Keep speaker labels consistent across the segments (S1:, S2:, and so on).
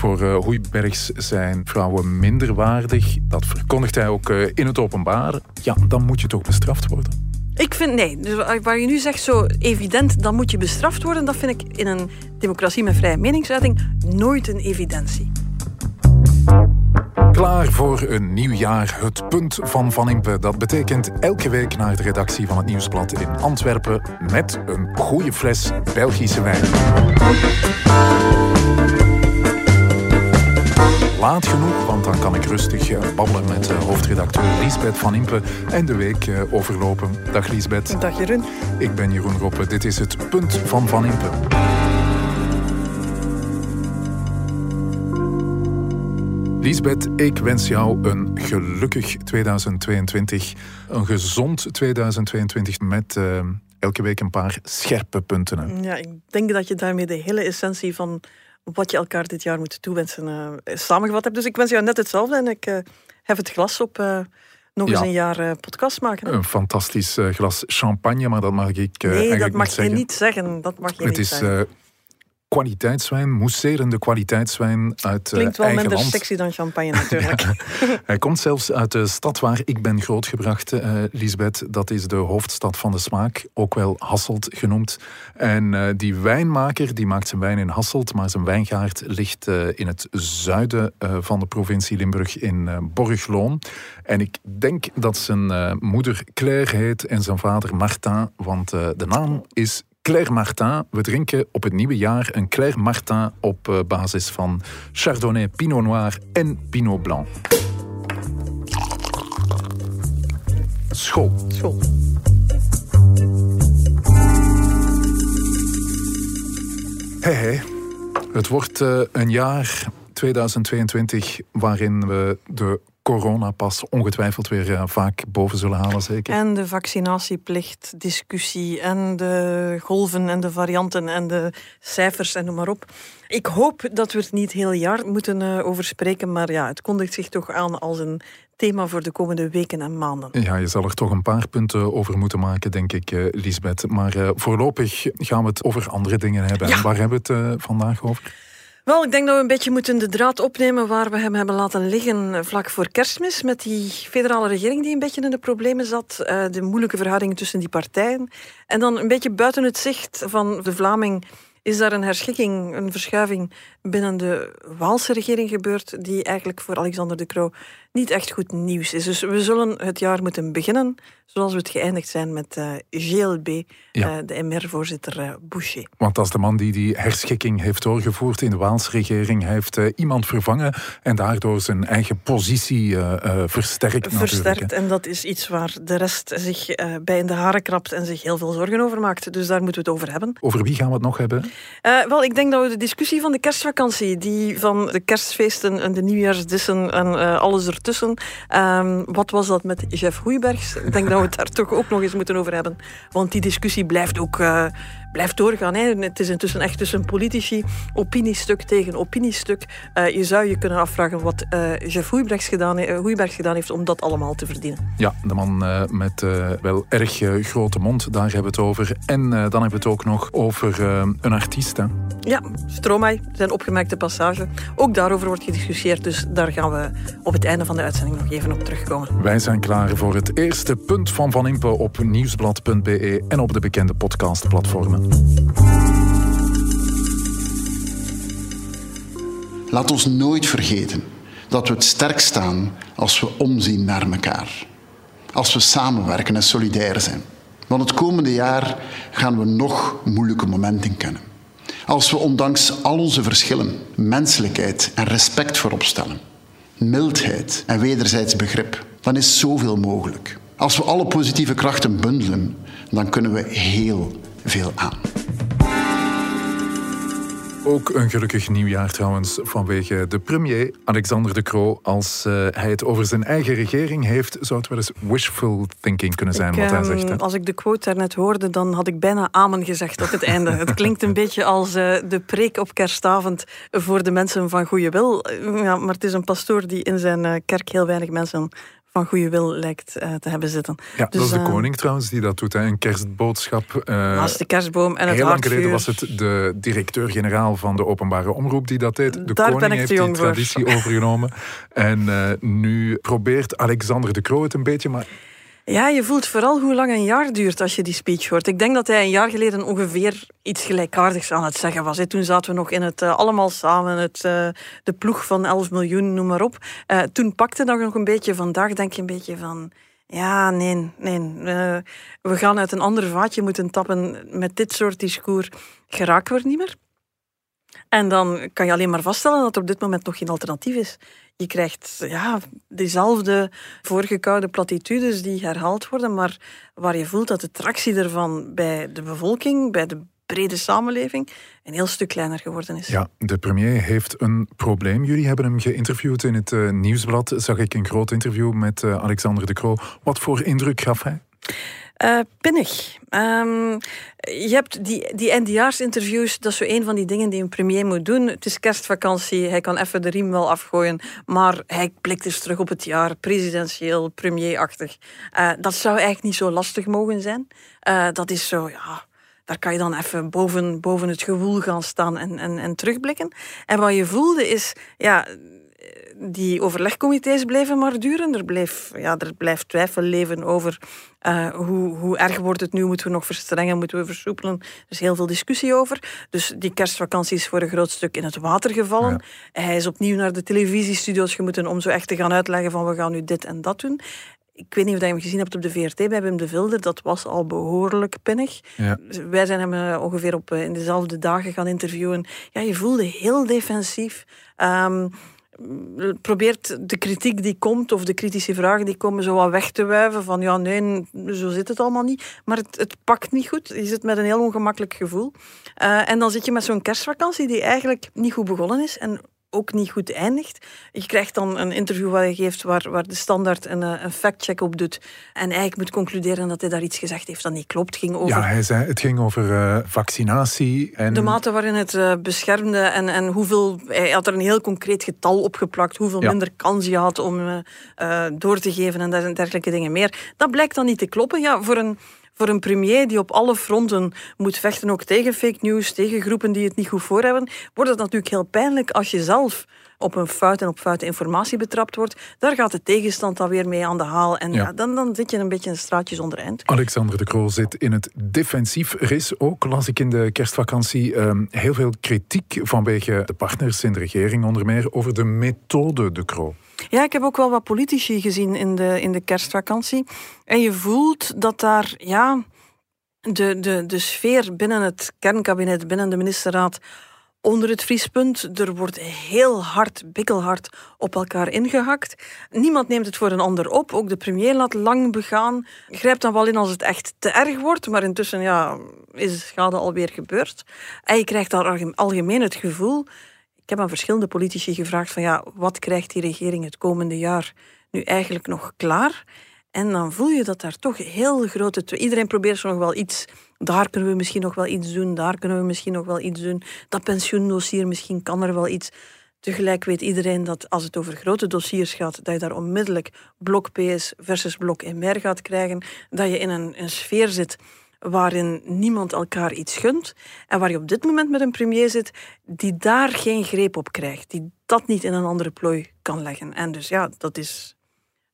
S1: Voor uh, Hoeibergs zijn vrouwen minderwaardig. Dat verkondigt hij ook uh, in het openbaar. Ja, dan moet je toch bestraft worden.
S2: Ik vind nee. Dus waar je nu zegt zo evident, dan moet je bestraft worden, dat vind ik in een democratie met vrije meningsuiting nooit een evidentie.
S1: Klaar voor een nieuw jaar. Het punt van Van Impe. Dat betekent elke week naar de redactie van het Nieuwsblad in Antwerpen met een goede fles Belgische wijn. Laat genoeg, want dan kan ik rustig eh, babbelen met de hoofdredacteur Liesbeth van Impe en de week eh, overlopen. Dag Liesbeth.
S2: Dag Jeroen.
S1: Ik ben Jeroen Roppe. Dit is het punt van Van Impe. Lisbeth, ik wens jou een gelukkig 2022. Een gezond 2022 met uh, elke week een paar scherpe punten.
S2: Ja, ik denk dat je daarmee de hele essentie van wat je elkaar dit jaar moet toewensen uh, samengevat hebt. Dus ik wens jou net hetzelfde en ik uh, heb het glas op nog eens een jaar podcast maken.
S1: Een fantastisch glas champagne, maar dat mag ik
S2: Nee,
S1: dat
S2: mag je niet zeggen. Dat mag je
S1: het
S2: niet
S1: is, zeggen kwaliteitswijn, mousserende kwaliteitswijn uit
S2: uh, Klinkt wel
S1: eigen
S2: minder
S1: land.
S2: sexy dan champagne natuurlijk.
S1: Hij komt zelfs uit de stad waar ik ben grootgebracht, uh, Lisbeth. Dat is de hoofdstad van de smaak, ook wel Hasselt genoemd. En uh, die wijnmaker die maakt zijn wijn in Hasselt, maar zijn wijngaard ligt in het zuiden van de provincie Limburg in Borgloon. En ik denk dat zijn moeder Claire heet en zijn vader Martin, want de naam is Claire Martin. We drinken op het nieuwe jaar een Claire Martin op eh, basis van Chardonnay, Pinot Noir en Pinot Blanc. School.
S2: School.
S1: Hey, hey. Het wordt uh, een jaar 2022 waarin we de coronapas ongetwijfeld weer uh, vaak boven zullen halen, zeker.
S2: En de vaccinatieplicht, discussie en de golven en de varianten en de cijfers en noem maar op. Ik hoop dat we het niet heel jaar moeten uh, over spreken, maar ja, het kondigt zich toch aan als een thema voor de komende weken en maanden.
S1: Ja, je zal er toch een paar punten over moeten maken, denk ik, uh, Lisbeth. Maar voorlopig gaan we het over andere dingen hebben.
S2: Ja.
S1: En waar hebben we het vandaag over?
S2: Wel, ik denk dat we een beetje moeten de draad opnemen waar we hem hebben laten liggen vlak voor kerstmis. Met die federale regering die een beetje in de problemen zat. Uh, de moeilijke verhoudingen tussen die partijen. En dan een beetje buiten het zicht van de Vlaming is daar een herschikking, een verschuiving binnen de Waalse regering gebeurd, die eigenlijk voor Alexander de Croo niet echt goed nieuws is. Dus we zullen het jaar moeten beginnen zoals we het geëindigd zijn met uh, GLB, ja. uh, de MR-voorzitter uh, Boucher.
S1: Want dat is de man die die herschikking heeft doorgevoerd in de Waalse regering. Hij heeft iemand vervangen en daardoor zijn eigen positie versterkt.
S2: Versterkt, en dat is iets waar de rest zich bij in de haren krabt en zich heel veel zorgen over maakt. Dus daar moeten we het over hebben.
S1: Over wie gaan we het nog hebben?
S2: wel, ik denk dat we de discussie van de kerstvakantie, die van de kerstfeesten en de nieuwjaarsdissen en alles ertussen. Um, wat was dat met Jeff Hoeibergs? Ik denk dat we het daar toch ook nog eens moeten over hebben. Want die discussie blijft ook uh, blijft doorgaan. Hè. Het is intussen echt tussen politici, opiniestuk tegen opiniestuk. Uh, je zou je kunnen afvragen wat uh, Jeff Hoeibergs gedaan, Hoeibergs gedaan heeft om dat allemaal te verdienen.
S1: Ja, de man met wel erg grote mond, daar hebben we het over. En dan hebben we het ook nog over een artiest. Hè.
S2: Ja, Stromae, zijn opgemerkte passage. Ook daarover wordt gediscussieerd, dus daar gaan we op het einde van de uitzending nog even op terugkomen.
S1: Wij zijn klaar voor het eerste punt van Van Impe op nieuwsblad.be en op de bekende podcastplatformen.
S3: Laat ons nooit vergeten dat we het sterk staan als we omzien naar elkaar. Als we samenwerken en solidair zijn. Want het komende jaar gaan we nog moeilijke momenten kennen. Als we ondanks al onze verschillen menselijkheid en respect voorop stellen, mildheid en wederzijds begrip, dan is zoveel mogelijk. Als we alle positieve krachten bundelen, dan kunnen we heel veel aan.
S1: Ook een gelukkig nieuwjaar trouwens vanwege de premier Alexander de Croo. Als uh, hij het over zijn eigen regering heeft, zou het wel eens wishful thinking kunnen zijn
S2: ik,
S1: wat hij zegt. Hè?
S2: Als ik de quote daarnet hoorde, dan had ik bijna amen gezegd op het einde. het klinkt een beetje als uh, de preek op kerstavond voor de mensen van goede wil. Ja, maar het is een pastoor die in zijn kerk heel weinig mensen van goede wil lijkt uh, te hebben zitten.
S1: Ja, dus, dat is de uh, koning trouwens die dat doet. Hè. Een kerstboodschap.
S2: Uh, naast de kerstboom en het
S1: Heel lang geleden was het de directeur-generaal van de openbare omroep die dat deed. De
S2: Daar
S1: koning heeft die traditie
S2: voor.
S1: overgenomen. En nu probeert Alexander de Croo het een beetje, maar
S2: ja, je voelt vooral hoe lang een jaar duurt als je die speech hoort. Ik denk dat hij een jaar geleden ongeveer iets gelijkaardigs aan het zeggen was. Toen zaten we nog in het uh, allemaal samen, het, uh, de ploeg van 11 miljoen, noem maar op. Uh, toen pakte dat nog een beetje. Vandaag denk je een beetje van... Ja, nee, nee. we gaan uit een ander vaatje moeten tappen. Met dit soort discours geraken we er niet meer. En dan kan je alleen maar vaststellen dat er op dit moment nog geen alternatief is. Je krijgt ja, dezelfde voorgekoude platitudes die herhaald worden, maar waar je voelt dat de tractie ervan bij de bevolking, bij de brede samenleving, een heel stuk kleiner geworden is.
S1: Ja, de premier heeft een probleem. Jullie hebben hem geïnterviewd in het uh, Nieuwsblad. Zag ik een groot interview met uh, Alexander de Croo. Wat voor indruk gaf hij?
S2: Uh, pinnig. Um, je hebt die, die eindejaarsinterviews, dat is zo een van die dingen die een premier moet doen. Het is kerstvakantie, hij kan even de riem wel afgooien, maar hij blikt eens terug op het jaar, presidentieel, premierachtig. Uh, dat zou eigenlijk niet zo lastig mogen zijn. Uh, dat is zo, ja, daar kan je dan even boven, boven het gewoel gaan staan en, en, en terugblikken. En wat je voelde is, ja, die overlegcomité's bleven maar duren. Er, bleef, ja, er blijft twijfel leven over uh, hoe, hoe erg wordt het nu. Moeten we nog verstrengen? Moeten we versoepelen? Er is heel veel discussie over. Dus die kerstvakantie is voor een groot stuk in het water gevallen. Ja. Hij is opnieuw naar de televisiestudio's gemoeten om zo echt te gaan uitleggen van we gaan nu dit en dat doen ik weet niet of je hem gezien hebt op de VRT bij Wim de Vilder. Dat was al behoorlijk pinnig.
S1: Ja.
S2: Wij zijn hem uh, ongeveer op, uh, in dezelfde dagen gaan interviewen. Ja, je voelde heel defensief. Um, probeert de kritiek die komt, of de kritische vragen die komen, zo wat weg te wuiven. Van ja, nee, zo zit het allemaal niet. Maar het, het pakt niet goed. Je zit met een heel ongemakkelijk gevoel. Uh, en dan zit je met zo'n kerstvakantie die eigenlijk niet goed begonnen is. En ook niet goed eindigt. Je krijgt dan een interview waar je geeft waar, waar de standaard een, eh, een fact-check op doet. En eigenlijk moet concluderen dat hij daar iets gezegd heeft dat niet klopt.
S1: ging
S2: over...
S1: Ja, hij zei, het ging over uh, vaccinatie. En...
S2: De mate waarin het uh, beschermde en, en hoeveel... Hij had er een heel concreet getal opgeplakt. Hoeveel ja. minder kans je had om uh, door te geven en dergelijke dingen meer. Dat blijkt dan niet te kloppen. Ja, voor een voor een premier die op alle fronten moet vechten, ook tegen fake news, tegen groepen die het niet goed voor hebben, wordt het natuurlijk heel pijnlijk als je zelf op een fout en op foute informatie betrapt wordt. Daar gaat de tegenstand dan weer mee aan de haal. En ja. ja dan, dan zit je een beetje een straatje zonder eind.
S1: Alexander de Croo zit in het defensief. Er is ook, las ik in de kerstvakantie, um, heel veel kritiek vanwege de partners in de regering onder meer over de methode de Croo.
S2: Ja, ik heb ook wel wat politici gezien in de, in de kerstvakantie. En je voelt dat daar, ja, de, de, de sfeer binnen het kernkabinet, binnen de ministerraad, onder het vriespunt. Er wordt heel hard, bikkelhard op elkaar ingehakt. Niemand neemt het voor een ander op. Ook de premier laat lang begaan. Grijpt dan wel in als het echt te erg wordt. Maar intussen ja, is de schade alweer gebeurd. En je krijgt daar algemeen het gevoel ik heb aan verschillende politici gevraagd van ja, wat krijgt die regering het komende jaar nu eigenlijk nog klaar? En dan voel je dat daar toch heel grote... Iedereen probeert zo nog wel iets... Daar kunnen we misschien nog wel iets doen, daar kunnen we misschien nog wel iets doen. Dat pensioendossier, misschien kan er wel iets. Tegelijk weet iedereen dat als het over grote dossiers gaat, dat je daar onmiddellijk blok PS versus blok MR gaat krijgen. Dat je in een, een sfeer zit waarin niemand elkaar iets gunt en waar je op dit moment met een premier zit die daar geen greep op krijgt, die dat niet in een andere plooi kan leggen. En dus ja, dat is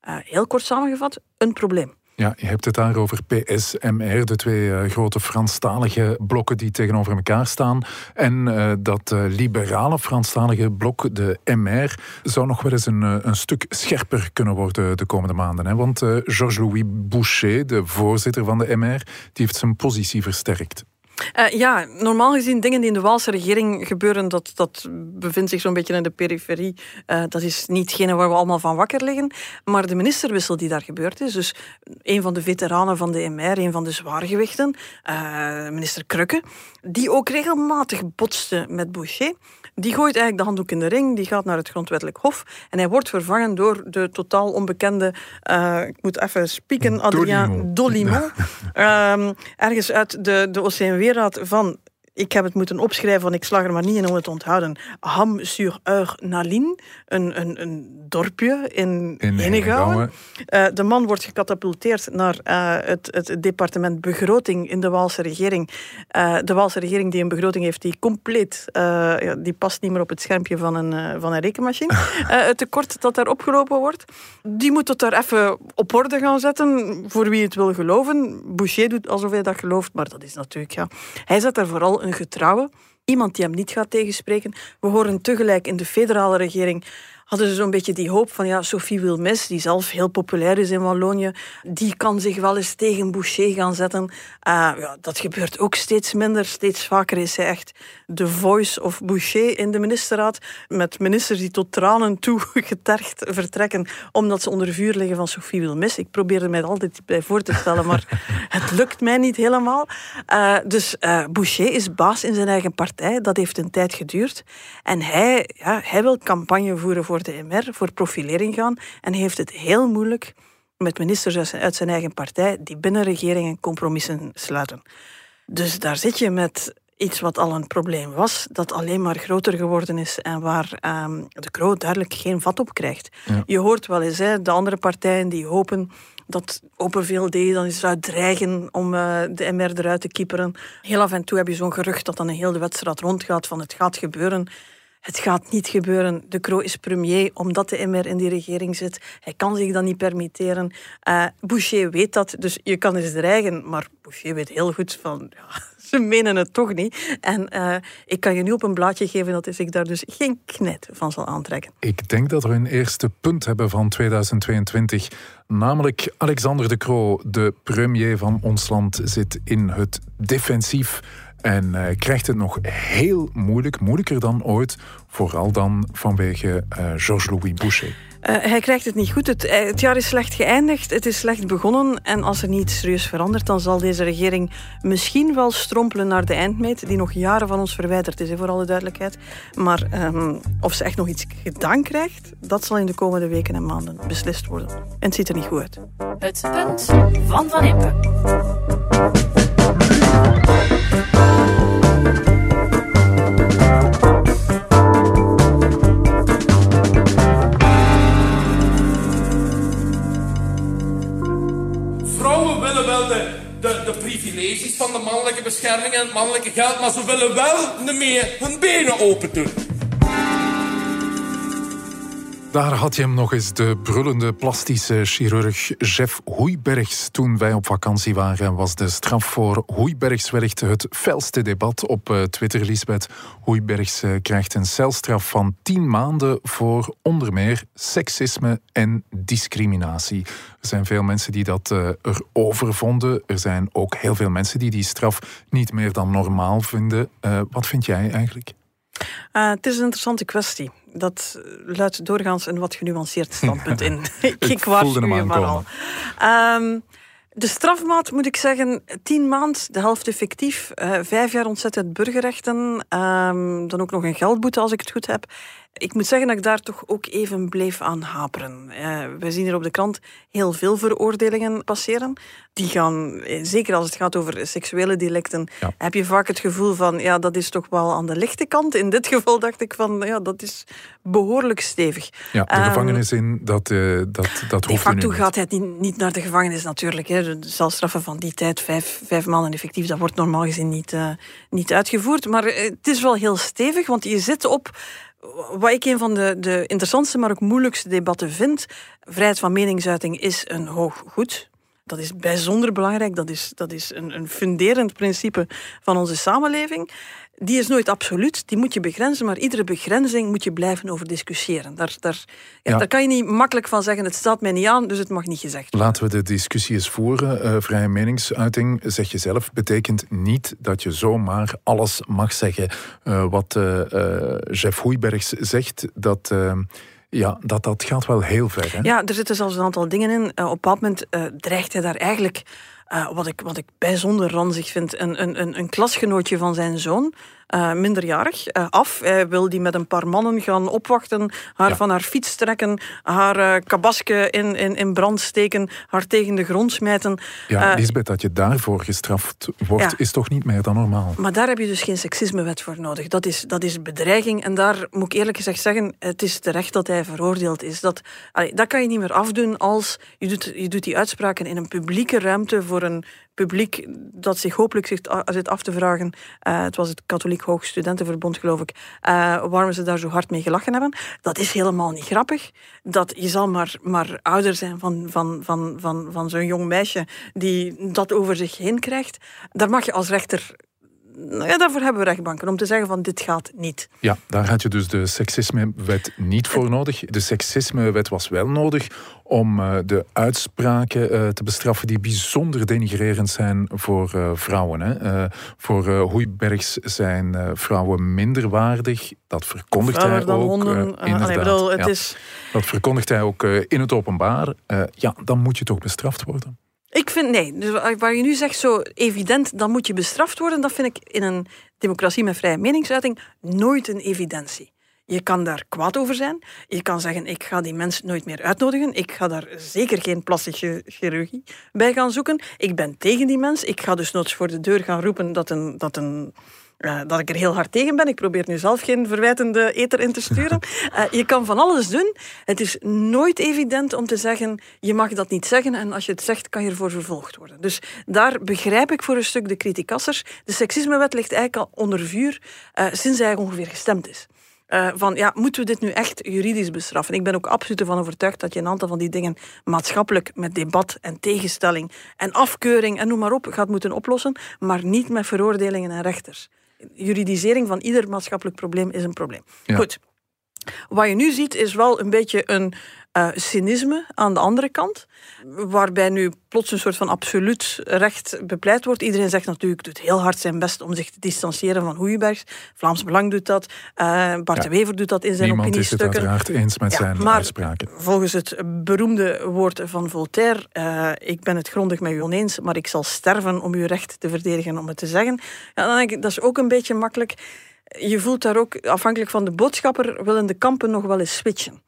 S2: uh, heel kort samengevat een probleem.
S1: Ja, je hebt het daar over PSMR, de twee uh, grote Franstalige blokken die tegenover elkaar staan. En uh, dat uh, liberale Franstalige blok, de MR, zou nog wel eens een, een stuk scherper kunnen worden de komende maanden. Hè? Want Georges-Louis Boucher, de voorzitter van de MR, die heeft zijn positie versterkt.
S2: Uh, ja, normaal gezien dingen die in de Waalse regering gebeuren, dat, dat bevindt zich zo'n beetje in de periferie. Uh, dat is niet hetgene waar we allemaal van wakker liggen. Maar de ministerwissel die daar gebeurd is, dus een van de veteranen van de MR, een van de zwaargewichten, uh, minister Krukke, die ook regelmatig botste met Boucher, die gooit eigenlijk de handdoek in de ring, die gaat naar het grondwettelijk hof en hij wordt vervangen door de totaal onbekende, ik moet even spieken, Adrien Dolimon, um, ergens uit de, de OCMW-raad van ik heb het moeten opschrijven, want ik slag er maar niet in om het te onthouden. Ham sur Nalin, een, een, een dorpje in, in Henegouwen. Uh, de man wordt gecatapulteerd naar uh, het, het, departement begroting in de Waalse regering. Uh, de Waalse regering die een begroting heeft die compleet, die past niet meer op het schermpje van een, van een rekenmachine. het tekort dat daar opgelopen wordt, die moet het daar even op orde gaan zetten, voor wie het wil geloven. Boucher doet alsof hij dat gelooft, maar dat is natuurlijk, ja. Hij zet daar vooral een getrouwe. Iemand die hem niet gaat tegenspreken. We horen tegelijk in de federale regering hadden ze zo'n beetje die hoop van ja, Sophie Wilmes, die zelf heel populair is in Wallonië, die kan zich wel eens tegen Boucher gaan zetten. Uh, ja, dat gebeurt ook steeds minder. Steeds vaker is zij echt de voice of Boucher in de ministerraad, met ministers die tot tranen toe getergd vertrekken omdat ze onder vuur liggen van Sophie Wilmes. Ik probeer er mij altijd bij voor te stellen, maar het lukt mij niet helemaal. Uh, dus uh, Boucher is baas in zijn eigen partij. Dat heeft een tijd geduurd. En hij, ja, hij wil campagne voeren voor voor de MR, voor profilering gaan. En heeft het heel moeilijk met ministers uit zijn eigen partij die binnen regeringen compromissen sluiten. Dus daar zit je met iets wat al een probleem was, dat alleen maar groter geworden is en waar um, de Kroo duidelijk geen vat op krijgt. Je hoort wel eens hè, de andere partijen die hopen dat Open VLD dan zou dreigen om uh, de MR eruit te kieperen. Heel af en toe heb je zo'n gerucht dat dan een hele wedstrijd rondgaat van het gaat gebeuren. Het gaat niet gebeuren. De Croo is premier omdat de MR in die regering zit. Hij kan zich dat niet permitteren. Uh, Boucher weet dat, dus je kan eens dreigen. Maar Boucher weet heel goed van, ja, ze menen het toch niet. En uh, ik kan je nu op een blaadje geven dat ik daar dus geen knet van zal aantrekken.
S1: Ik denk dat we een eerste punt hebben van 2022. Namelijk Alexander de Croo, de premier van ons land, zit in het defensief en uh, krijgt het nog heel moeilijk, moeilijker dan ooit. Vooral dan vanwege uh, Georges-Louis Boucher.
S2: Uh, hij krijgt het niet goed. Het, het, jaar is slecht geëindigd. Het is slecht begonnen. En als er niet serieus verandert, dan zal deze regering misschien wel strompelen naar de eindmeet, die nog jaren van ons verwijderd is, voor alle duidelijkheid. Maar um, of ze echt nog iets gedaan krijgt, dat zal in de komende weken en maanden beslist worden. En het ziet er niet goed uit.
S4: Het punt van Van Impe.
S5: Privileges van de mannelijke bescherming en het mannelijke geld, maar ze willen wel niet meer hun benen open doen.
S1: Daar had je hem nog eens, de brullende plastische chirurg Jeff Hoeibergs. Toen wij op vakantie waren, was de straf voor Hoeibergs wellicht het felste debat op eh, Twitter, Lisbeth. Hoeibergs eh, krijgt een celstraf van 10 maanden voor onder meer seksisme en discriminatie. Er zijn veel mensen die dat uh, erover vonden. Er zijn ook heel veel mensen die die straf niet meer dan normaal vinden. wat vind jij eigenlijk?
S2: Uh, het is een interessante kwestie. Dat luidt doorgaans een wat genuanceerd standpunt in. ik, ik waarschuw je maar al. Um, de strafmaat moet ik zeggen, tien maand, de helft effectief, uh, vijf jaar ontzettend burgerrechten, um, dan ook nog een geldboete als ik het goed heb. Ik moet zeggen dat ik daar toch ook even bleef aan haperen. Uh, we zien hier op de krant heel veel veroordelingen passeren. Die gaan, eh, zeker als het gaat over seksuele delicten, heb je vaak het gevoel van, ja, dat is toch wel aan de lichte kant. In dit geval dacht ik van, ja, dat is behoorlijk stevig.
S1: Ja, de um, gevangenis in, dat, uh, dat, dat
S2: hoeft De facto gaat hij niet, niet naar de gevangenis natuurlijk. Hè. De celstraffen van die tijd, vijf, vijf maanden effectief, dat wordt normaal gezien niet, uh, niet uitgevoerd. Maar het is wel heel stevig, want je zit op wat ik een van de, de interessantste, maar ook moeilijkste debatten vind. Vrijheid van meningsuiting is een hoog goed. Dat is bijzonder belangrijk. Dat is, dat is een, een funderend principe van onze samenleving. Die is nooit absoluut, die moet je begrenzen, maar iedere begrenzing moet je blijven over discussiëren. Daar, daar, ja, daar kan je niet makkelijk van zeggen, het staat mij niet aan, dus het mag niet gezegd
S1: worden. Laten we de discussie eens voeren. Uh, vrije meningsuiting, zeg je zelf, betekent niet dat je zomaar alles mag zeggen. Uh, wat uh, Jeff Hoeibergs zegt, dat... Ja, dat, dat gaat wel heel ver. Hè?
S2: Ja, er zitten zelfs een aantal dingen in. op een bepaald moment dreigt hij daar eigenlijk uh, wat, ik, wat ik bijzonder ranzig vind. Een, een, een, een klasgenootje van zijn zoon, uh, minderjarig uh, af. Hij wil die met een paar mannen gaan opwachten, haar
S1: Ja.
S2: van haar fiets trekken, haar uh, kabasje in, in, in brand steken, haar tegen de grond smijten.
S1: Ja, Lisbeth, dat je daarvoor gestraft wordt,
S2: Ja.
S1: is toch niet meer dan normaal?
S2: Maar daar heb je dus geen seksismewet voor nodig. Dat is, dat is bedreiging. En daar moet ik eerlijk gezegd zeggen, het is terecht dat hij veroordeeld is. Dat, allee, dat kan je niet meer afdoen als je doet, je doet die uitspraken in een publieke ruimte voor een publiek dat zich hopelijk zit, af te vragen. Het was het Katholiek Hoogstudentenverbond, geloof ik, uh, waarom ze daar zo hard mee gelachen hebben. Dat is helemaal niet grappig. Dat, je zal maar, maar ouder zijn van, van, van, van, van zo'n jong meisje die dat over zich heen krijgt. Daar mag je als rechter nou ja, daarvoor hebben we rechtbanken, om te zeggen van dit gaat niet.
S1: Ja, daar had je dus de seksismewet niet voor nodig. De seksismewet was wel nodig om uh, de uitspraken uh, te bestraffen die bijzonder denigrerend zijn voor uh, vrouwen. Hè. voor Hoeibergs zijn vrouwen minderwaardig. Dat verkondigt hij ook.
S2: Honden,
S1: inderdaad,
S2: allee, bedoel, het
S1: ja.
S2: is...
S1: Dat verkondigt hij ook in het openbaar. ja, dan moet je toch bestraft worden.
S2: Ik vind, nee, dus waar je nu zegt zo evident, dan moet je bestraft worden, dat vind ik in een democratie met vrije meningsuiting nooit een evidentie. Je kan daar kwaad over zijn. Je kan zeggen, ik ga die mensen nooit meer uitnodigen. Ik ga daar zeker geen plastische chirurgie bij gaan zoeken. Ik ben tegen die mens. Ik ga dus nooit voor de deur gaan roepen dat een... Dat een uh, dat ik er heel hard tegen ben. Ik probeer nu zelf geen verwijtende eter in te sturen. Uh, je kan van alles doen. Het is nooit evident om te zeggen, je mag dat niet zeggen en als je het zegt, kan je ervoor vervolgd worden. Dus daar begrijp ik voor een stuk de criticassers. De seksismewet ligt eigenlijk al onder vuur uh, sinds hij ongeveer gestemd is. Uh, van ja, moeten we dit nu echt juridisch bestraffen? Ik ben ook absoluut ervan overtuigd dat je een aantal van die dingen maatschappelijk met debat en tegenstelling en afkeuring en noem maar op gaat moeten oplossen, maar niet met veroordelingen en rechters. Juridisering van ieder maatschappelijk probleem is een probleem.
S1: Ja.
S2: Goed. Wat je nu ziet is wel een beetje een uh, cynisme aan de andere kant, waarbij nu plots een soort van absoluut recht bepleit wordt. Iedereen zegt natuurlijk, doet heel hard zijn best om zich te distancieren van Hoeibergs. Vlaams Belang doet dat, uh, Bart ja. de Wever doet dat in zijn
S1: Niemand
S2: opiniestukken.
S1: is het uiteraard eens met
S2: ja,
S1: zijn
S2: maar
S1: uitspraken.
S2: Volgens het beroemde woord van Voltaire, uh, ik ben het grondig met u oneens, maar ik zal sterven om uw recht te verdedigen om het te zeggen. Ja, dan denk ik, dat is ook een beetje makkelijk. Je voelt daar ook, afhankelijk van de boodschapper, willen de kampen nog wel eens switchen.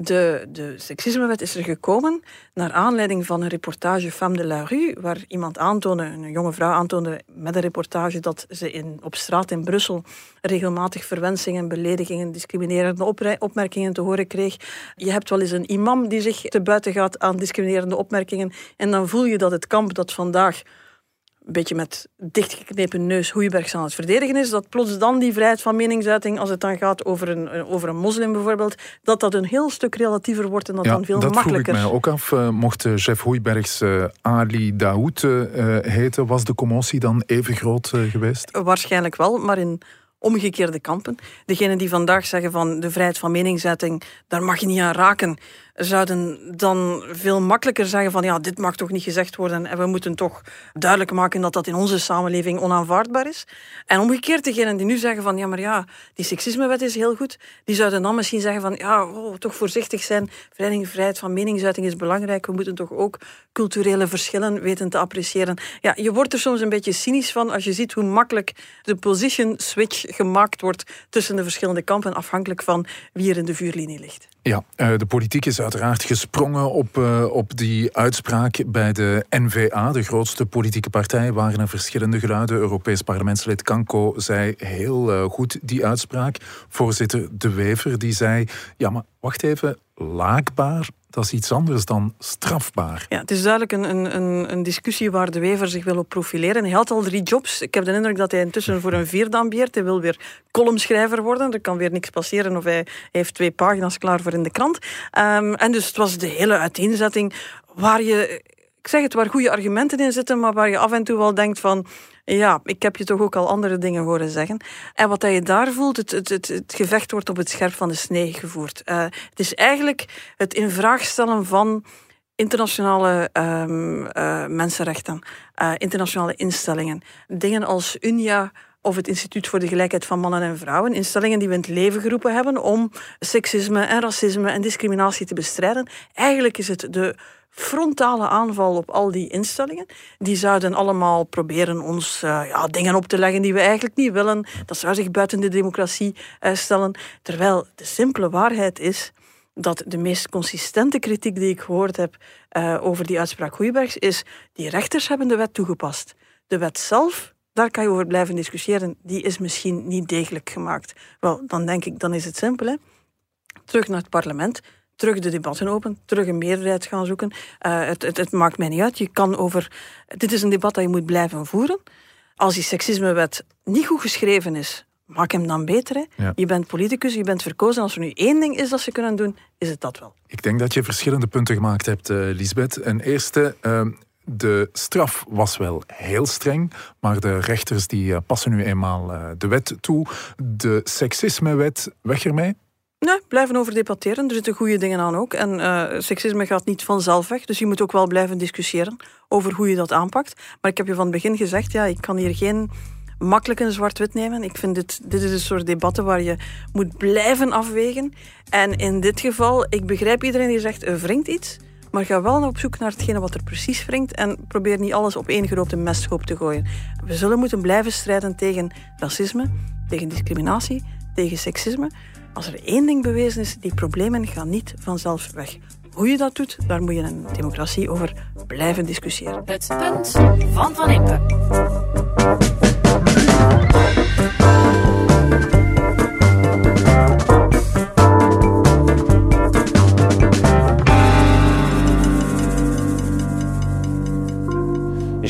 S2: De, de seksismewet is er gekomen naar aanleiding van een reportage Femme de la Rue, waar iemand aantoonde, een jonge vrouw aantoonde met een reportage dat ze in, op straat in Brussel regelmatig verwensingen, beledigingen, discriminerende opmerkingen te horen kreeg. Je hebt wel eens een imam die zich te buiten gaat aan discriminerende opmerkingen en dan voel je dat het kamp dat vandaag een beetje met dichtgeknepen neus Hoeibergs aan het verdedigen is, dat plots dan die vrijheid van meningsuiting, als het dan gaat over een, over een moslim bijvoorbeeld, dat dat een heel stuk relatiever wordt en dat
S1: ja,
S2: dan veel
S1: dat
S2: makkelijker.
S1: vroeg ik mij ook af. Uh, mocht uh, chef Hoeibergs uh, Ali Daoud heten, was de commotie dan even groot geweest?
S2: Waarschijnlijk wel, maar in omgekeerde kampen. Degenen die vandaag zeggen van de vrijheid van meningsuiting, daar mag je niet aan raken, zouden dan veel makkelijker zeggen van ja, dit mag toch niet gezegd worden en we moeten toch duidelijk maken dat dat in onze samenleving onaanvaardbaar is. En omgekeerd, degenen die nu zeggen van ja, maar ja, die seksismewet is heel goed, die zouden dan misschien zeggen van ja, oh, toch voorzichtig zijn, vrijheid van meningsuiting is belangrijk, we moeten toch ook culturele verschillen weten te appreciëren. Ja, je wordt er soms een beetje cynisch van als je ziet hoe makkelijk de position switch gemaakt wordt tussen de verschillende kampen, afhankelijk van wie er in de vuurlinie ligt.
S1: Ja, de politiek is uiteraard gesprongen op, uh, op die uitspraak bij de NVA, de grootste politieke partij, waren er verschillende geluiden. Europees parlementslid Kanko zei heel uh, goed die uitspraak. Voorzitter De Wever die zei, ja maar wacht even, laakbaar, dat is iets anders dan strafbaar.
S2: Ja, het is duidelijk een, een, een discussie waar de Wever zich wil op profileren. Hij had al drie jobs. Ik heb de indruk dat hij intussen voor een vierde ambieert. Hij wil weer columnschrijver worden. Er kan weer niks passeren of hij, heeft twee pagina's klaar voor in de krant. Um, en dus het was de hele uiteenzetting waar je... Ik zeg het, waar goede argumenten in zitten, maar waar je af en toe wel denkt van... Ja, ik heb je toch ook al andere dingen horen zeggen. En wat je daar voelt, het, het, het, gevecht wordt op het scherp van de snee gevoerd. Uh, het is eigenlijk het in vraag stellen van internationale um, uh, mensenrechten, uh, internationale instellingen. Dingen als UNIA, of het Instituut voor de Gelijkheid van Mannen en Vrouwen, instellingen die we in het leven geroepen hebben om seksisme en racisme en discriminatie te bestrijden. Eigenlijk is het de frontale aanval op al die instellingen. Die zouden allemaal proberen ons uh, ja, dingen op te leggen die we eigenlijk niet willen. Dat zou zich buiten de democratie uh, stellen. Terwijl de simpele waarheid is dat de meest consistente kritiek die ik gehoord heb uh, over die uitspraak Goeibergs is die rechters hebben de wet toegepast. De wet zelf, daar kan je over blijven discussiëren, die is misschien niet degelijk gemaakt. Wel, dan denk ik, dan is het simpel. Hè? Terug naar het parlement, terug de debatten open, terug een meerderheid gaan zoeken. Uh, het, het, het, maakt mij niet uit. Je kan over. Dit is een debat dat je moet blijven voeren. Als die seksismewet niet goed geschreven is, maak hem dan beter. Hè? Ja. Je bent politicus, je bent verkozen. Als er nu één ding is dat ze kunnen doen, is het dat wel.
S1: Ik denk dat je verschillende punten gemaakt hebt, uh, Lisbeth. Een eerste. Uh, de straf was wel heel streng, maar de rechters die uh, passen nu eenmaal de wet toe. De seksismewet, weg ermee?
S2: Nee, blijven over debatteren. Er zitten goede dingen aan ook. En uh, seksisme gaat niet vanzelf weg. Dus je moet ook wel blijven discussiëren over hoe je dat aanpakt. Maar ik heb je van het begin gezegd, ja, ik kan hier geen makkelijk een zwart-wit nemen. Ik vind dit, dit is een soort debatten waar je moet blijven afwegen. En in dit geval, ik begrijp iedereen die zegt, er wringt iets. Maar ga wel op zoek naar hetgene wat er precies wringt. En probeer niet alles op één grote mesthoop te gooien. We zullen moeten blijven strijden tegen racisme, tegen discriminatie, tegen seksisme. Als er één ding bewezen is, die problemen gaan niet vanzelf weg. Hoe je dat doet, daar moet je een democratie over blijven discussiëren.
S4: Het punt van Van Impe.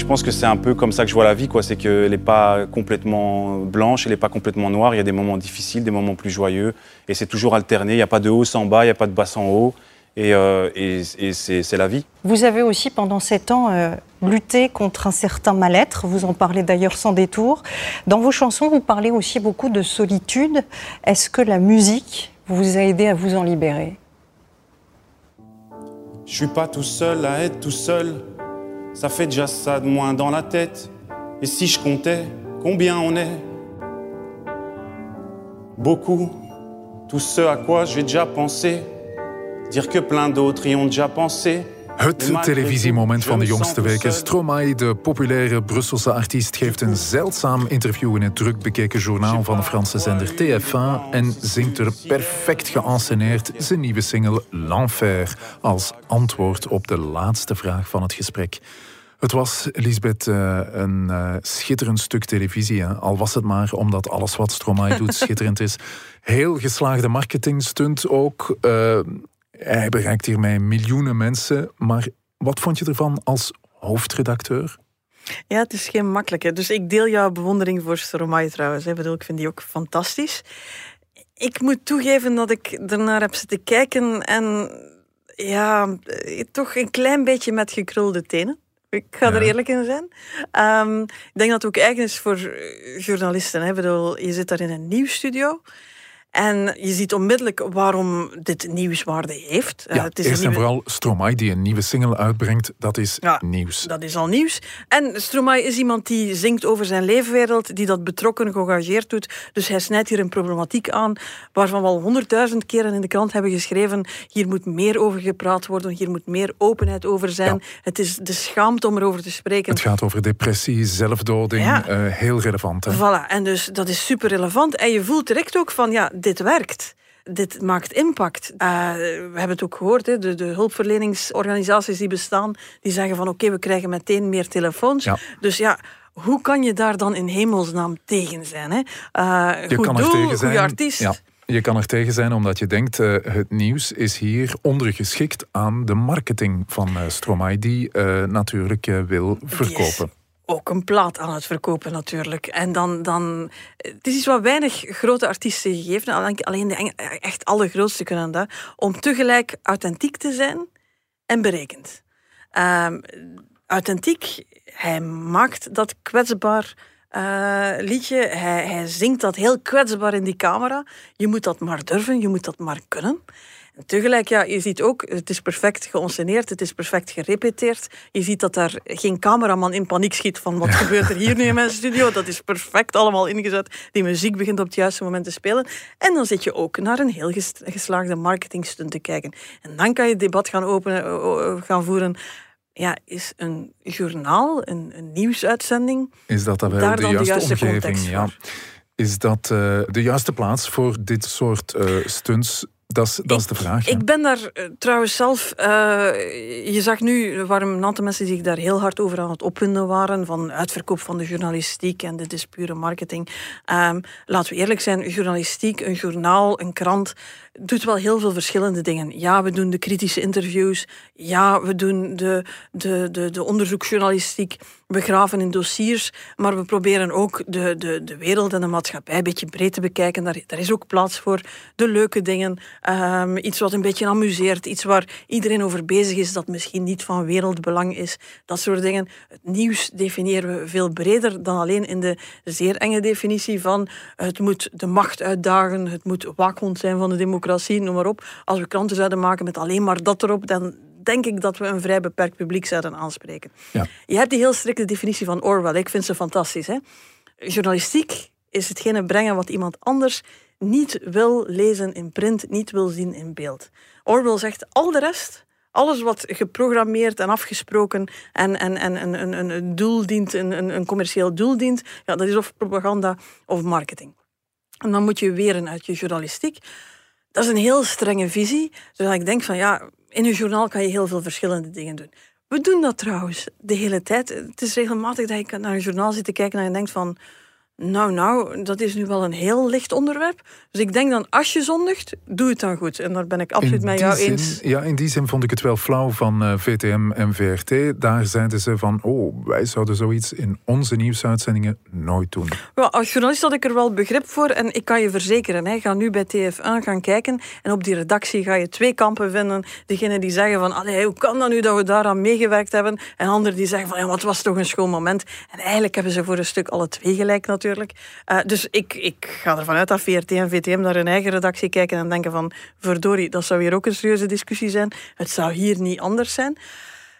S6: Pense que c'est un peu comme ça que je vois la vie, quoi. C'est qu'elle n'est pas complètement blanche, elle n'est pas complètement noire. Il y a des moments difficiles, des moments plus joyeux, et c'est toujours alterné. Il n'y a pas de haut sans bas, il n'y a pas de bas sans haut, et, euh, et, et c'est la vie.
S7: Vous avez aussi pendant sept ans euh, lutté contre un certain mal-être. Vous en parlez d'ailleurs sans détour. Dans vos chansons, vous parlez aussi beaucoup de solitude. Est-ce que la musique vous a aidé à vous en libérer?
S6: Je suis pas tout seul à être tout seul. Ça fait déjà ça de moins dans la tête. Et si je comptais combien on est? Beaucoup. Tout ce à quoi j'ai déjà pensé. Dire que plein d'autres y ont déjà pensé.
S1: Het televisiemoment van de jongste weken. Stromae, de populaire Brusselse artiest, geeft een zeldzaam interview in het druk bekeken journaal van de Franse zender TF1 en zingt er perfect geanceneerd zijn nieuwe single L'Enfer als antwoord op de laatste vraag van het gesprek. Het was, Lisbeth, eh, een uh, schitterend stuk televisie. Hè? Al was het maar omdat alles wat Stromae doet schitterend is. Heel geslaagde marketingstunt ook. Uh, hij bereikt hiermee miljoenen mensen. Maar wat vond je ervan als hoofdredacteur?
S2: Ja, het is geen makkelijke. Dus ik deel jouw bewondering voor Stromae trouwens. Ik bedoel, ik vind die ook fantastisch. Ik moet toegeven dat ik ernaar heb zitten kijken en ja, toch een klein beetje met gekrulde tenen. Ik ga er eerlijk in zijn. Um, ik denk dat het ook eigen is voor journalisten. Hè. Bedoel, je zit daar in een nieuwsstudio. En je ziet onmiddellijk waarom dit nieuwswaarde heeft.
S1: Ja, het is eerst nieuwe... en vooral Stromae die een nieuwe single uitbrengt, dat is ja, nieuws.
S2: Dat is al nieuws. En Stromae is iemand die zingt over zijn leefwereld, die dat betrokken, geëngageerd doet. Dus hij snijdt hier een problematiek aan waarvan we al honderdduizend keren in de krant hebben geschreven hier moet meer over gepraat worden, hier moet meer openheid over zijn. Ja. Het is de schaamte om erover te spreken.
S1: Het gaat over depressie, zelfdoding, uh, heel relevant. Hè?
S2: Voilà, en dus dat is super relevant. En je voelt direct ook van, ja, dit werkt. Dit maakt impact. Uh, we hebben het ook gehoord, hè, de, de, hulpverleningsorganisaties die bestaan, die zeggen van oké, okay, we krijgen meteen meer telefoons. Ja. Dus ja, hoe kan je daar dan in hemelsnaam tegen zijn? Hè? Uh,
S1: je
S2: goed
S1: kan
S2: doel,
S1: er tegen zijn.
S2: artiest.
S1: Ja. Je kan er tegen zijn omdat je denkt, uh, het nieuws is hier ondergeschikt aan de marketing van uh, Stromae, die uh, natuurlijk wil verkopen
S2: ook een plaat aan het verkopen natuurlijk. En dan, dan het is iets wat weinig grote artiesten gegeven, alleen de echt allergrootste kunnen dat, om tegelijk authentiek te zijn en berekend. Um, authentiek, hij maakt dat kwetsbaar eh, liedje. Hij, hij zingt dat heel kwetsbaar in die camera. Je moet dat maar durven, je moet dat maar kunnen. Tegelijk, ja, je ziet ook, het is perfect geonceneerd, het is perfect gerepeteerd. Je ziet dat daar geen cameraman in paniek schiet van wat gebeurt er hier nu in mijn studio. Dat is perfect allemaal ingezet. Die muziek begint op het juiste moment te spelen. En dan zit je ook naar een heel ges- geslaagde marketingstunt te kijken. En dan kan je het debat gaan, openen, gaan voeren. Ja, is een journaal, een, een nieuwsuitzending,
S1: Is dat dan wel
S2: Daar
S1: de
S2: dan de
S1: juiste,
S2: juiste
S1: omgeving? Ja. Is dat eh, de juiste plaats voor dit soort eh, stunts? Dat is, dat is de vraag. ja.
S2: Ik ben daar eh, trouwens zelf. eh, je zag nu, waren een aantal mensen die zich daar heel hard over aan het opwinden waren. Van uitverkoop van de journalistiek en dit is pure marketing. Ehm, laten we eerlijk zijn, journalistiek, een journaal, een krant. doet wel heel veel verschillende dingen. Ja, we doen de kritische interviews. Ja, we doen de, de, de, de onderzoeksjournalistiek. We graven in dossiers. Maar we proberen ook de, de, de wereld en de maatschappij een beetje breed te bekijken. Daar, daar is ook plaats voor de leuke dingen. Ehm, iets wat een beetje amuseert. Iets waar iedereen over bezig is, dat misschien niet van wereldbelang is. Dat soort dingen. Het nieuws definiëren we veel breder dan alleen in de zeer enge definitie van het moet de macht uitdagen, het moet waakhond zijn van de democratie, noem maar op. Als we kranten zouden maken met alleen maar dat erop, dan denk ik dat we een vrij beperkt publiek zouden aanspreken.
S1: Ja.
S2: Je hebt die heel strikte definitie van Orwell. Ik vind ze fantastisch. Hè? Journalistiek is hetgene brengen wat iemand anders niet wil lezen in print, niet wil zien in beeld. Orwell zegt al de rest, alles wat geprogrammeerd en afgesproken en, en, en een, een, een- doel dient, een, een, een commercieel doel dient, ja, dat is of propaganda of marketing. En dan moet je weren uit je journalistiek. Dat is een heel strenge visie, zodat ik denk van ja, in een journaal kan je heel veel verschillende dingen doen. We doen dat trouwens de hele tijd. Het is regelmatig dat ik naar een journaal zit te kijken en je denkt van... Nou, nou, dat is nu wel een heel licht onderwerp. Dus ik denk dan, als je zondigt, doe het dan goed. En daar ben ik absoluut met jou
S1: zin-
S2: eens.
S1: Ja, in die zin vond ik het wel flauw van eh, VTM en VRT. Daar zeiden ze van, oh, wij zouden zoiets in onze nieuwsuitzendingen nooit doen.
S2: Ja, als journalist had ik er wel begrip voor. En ik kan je verzekeren, hè, ga nu bij TF1 gaan kijken. En op die redactie ga je twee kampen vinden. Degene die zeggen van, allee, hoe kan dat nu dat we daaraan meegewerkt hebben? En anderen die zeggen van, ja, wat was toch een schoon moment. En eigenlijk hebben ze voor een stuk alle twee gelijk natuurlijk. Eh, dus ik, ik ga ervan uit dat VRT en VTM naar hun eigen redactie kijken en denken van, verdorie, dat zou hier ook een serieuze discussie zijn. Het zou hier niet anders zijn.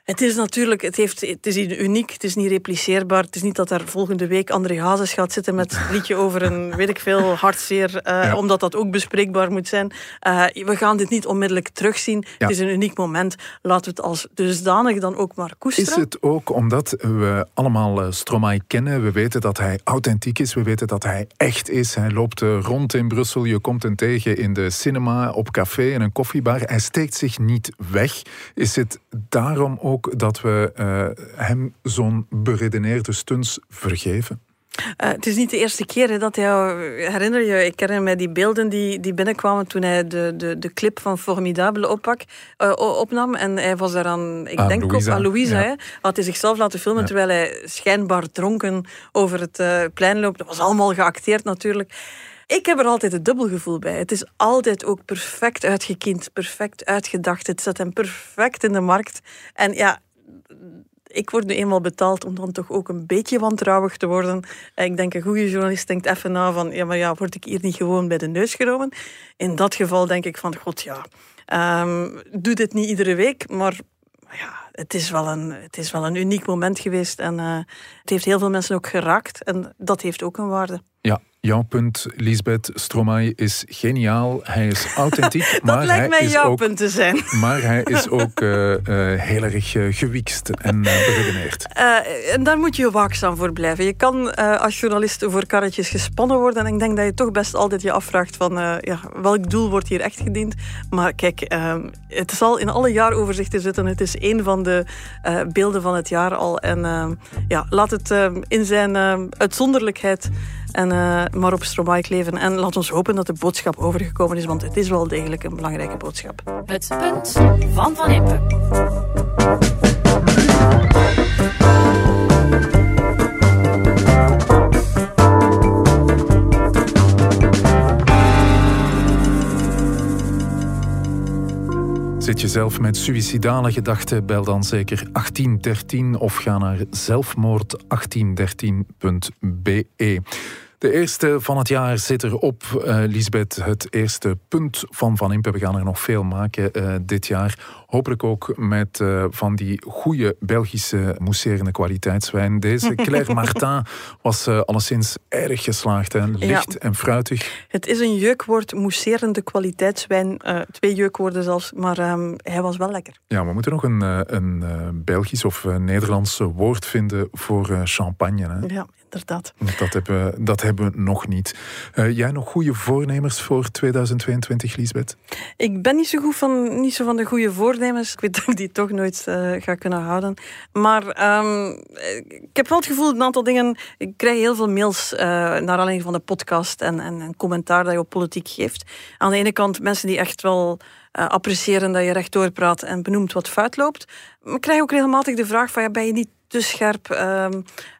S2: Het is natuurlijk, het, heeft, het is uniek, het is niet repliceerbaar. Het is niet dat daar volgende week André Hazes gaat zitten met een liedje over een, weet ik veel, hartzeer, eh,
S1: Ja.
S2: omdat dat ook bespreekbaar moet zijn. Eh, we gaan dit niet onmiddellijk terugzien.
S1: Ja.
S2: Het is een uniek moment. Laten we het als dusdanig dan ook maar
S1: Is
S2: koesteren.
S1: het ook omdat we allemaal eh, Stromae kennen? We weten dat hij authentiek is, we weten dat hij echt is. Hij loopt rond in Brussel, je komt hem tegen in de cinema, op café, in een koffiebar. Hij steekt zich niet weg. Is het daarom ook dat we eh, hem zo'n beredeneerde stunts vergeven?
S2: Eh, het is niet de eerste keer hè, dat hij, herinner je, ik herinner mij die beelden die, die binnenkwamen toen hij de, de, de clip van Formidable oppak, eh, opnam. En hij was daaraan, ik
S1: Aan
S2: denk
S1: Louisa,
S2: ook aan Louisa,
S1: ja.
S2: hè, had hij zichzelf laten filmen
S1: Ja.
S2: terwijl hij schijnbaar dronken over het eh, plein loopt. Dat was allemaal geacteerd natuurlijk. Ik heb er altijd het dubbelgevoel bij. Het is altijd ook perfect uitgekiend, perfect uitgedacht. Het zet hem perfect in de markt. En ja, ik word nu eenmaal betaald om dan toch ook een beetje wantrouwig te worden. En Ik denk, een goede journalist denkt even na van, ja, maar ja, word ik hier niet gewoon bij de neus genomen? In dat geval denk ik van, god ja, ehm, doe dit niet iedere week, maar ja, het is wel een, het is wel een uniek moment geweest en eh, het heeft heel veel mensen ook geraakt en dat heeft ook een waarde.
S1: Jouw punt, Lisbeth Stromae, is geniaal. Hij is authentiek, maar
S2: dat
S1: hij
S2: lijkt mij
S1: is
S2: jouw
S1: ook
S2: punt te zijn.
S1: Maar hij is ook eh, eh, heel erg uh, gewikst en beredeneerd.
S2: En daar moet je waakzaam voor blijven. Je kan als journalist voor karretjes gespannen worden. En ik denk dat je toch best altijd je afvraagt van ja, welk doel wordt hier echt gediend. Maar kijk, het zal in alle jaaroverzichten zitten. Het is een van de beelden van het jaar al. En ja, laat het in zijn uitzonderlijkheid en uh, maar op Stromae leven. En laat ons hopen dat de boodschap overgekomen is, want het is wel degelijk een belangrijke boodschap.
S4: Het punt van Van Impe.
S1: Zit je zelf met suïcidale gedachten? Bel dan zeker 1813 of ga naar zelfmoord1813.be. De eerste van het jaar zit erop, uh, Lisbeth. Het eerste punt van Van Impe. We gaan er nog veel maken uh, dit jaar. Hopelijk ook met uh, van die goede Belgische mousserende kwaliteitswijn. Deze Claire Martin was alleszins erg geslaagd. Hè? Licht ja. en fruitig.
S2: Het is een jeukwoord, mousserende kwaliteitswijn. twee jeukwoorden zelfs, maar um, hij was wel lekker.
S1: Ja, we moeten nog een, een Belgisch of Nederlands woord vinden voor champagne. Hè?
S2: Ja, inderdaad.
S1: Dat hebben, dat hebben we nog niet. Uh, jij nog goede voornemens voor 2022, Lisbeth?
S2: Ik ben niet zo, goed van, niet zo van de goede voornemens. Ik weet dat ik die toch nooit uh, ga kunnen houden. Maar um, ik heb wel het gevoel een aantal dingen... Ik krijg heel veel mails uh, naar aanleiding van de podcast en, en, en commentaar dat je op politiek geeft. Aan de ene kant mensen die echt wel... Uh, appreciëren dat je rechtdoor praat en benoemt wat fout loopt. Maar krijg ook regelmatig de vraag van, ja, ben je niet te scherp, uh,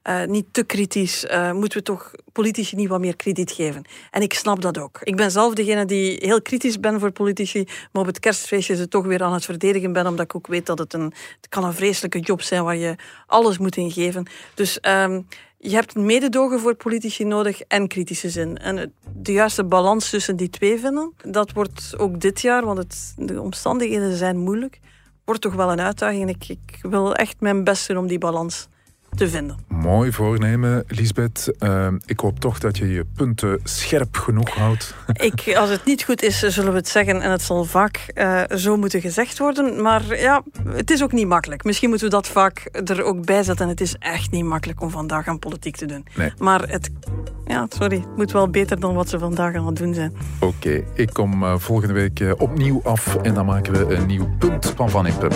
S2: uh, niet te kritisch. Uh, moeten we toch politici niet wat meer krediet geven? En ik snap dat ook. Ik ben zelf degene die heel kritisch ben voor politici, maar op het kerstfeestje ze toch weer aan het verdedigen ben, omdat ik ook weet dat het een, het kan een vreselijke job zijn waar je alles moet in geven. Dus um, je hebt mededogen voor politici nodig en kritische zin. En de juiste balans tussen die twee vinden, dat wordt ook dit jaar, want het, de omstandigheden zijn moeilijk wordt toch wel een uitdaging. Ik, ik wil echt mijn best doen om die balans te vinden.
S1: Mooi voornemen, Lisbeth. Uh, ik hoop toch dat je je punten scherp genoeg houdt.
S2: Ik, als het niet goed is, zullen we het zeggen. En het zal vaak uh, zo moeten gezegd worden. Maar ja, het is ook niet makkelijk. Misschien moeten we dat vaak er ook bij zetten. Het is echt niet makkelijk om vandaag aan politiek te doen.
S1: Nee.
S2: Maar het, ja, sorry, het moet wel beter dan wat ze vandaag aan het doen zijn.
S1: Oké, okay, ik kom uh, volgende week uh, opnieuw af. En dan maken we een nieuw punt van Van Impe.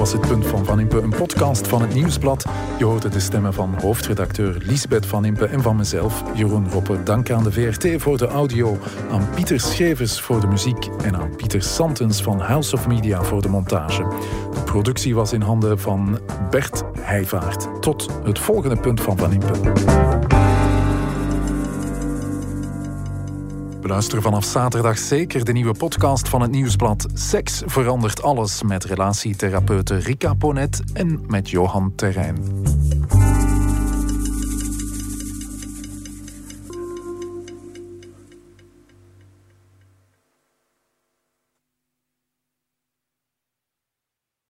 S1: Was het punt van Van Impe, een podcast van het Nieuwsblad. Je hoorde de stemmen van hoofdredacteur Lisbeth Van Impe en van mezelf, Jeroen Roppe. Dank aan de VRT voor de audio, aan Pieter Schevers voor de muziek en aan Pieter Santens van House of Media voor de montage. De productie was in handen van Bert Heijvaart. Tot het volgende punt van Van Impe. Beluister vanaf zaterdag zeker de nieuwe podcast van het Nieuwsblad. Seks verandert alles met relatietherapeute Rika Ponet en met Johan Terrein.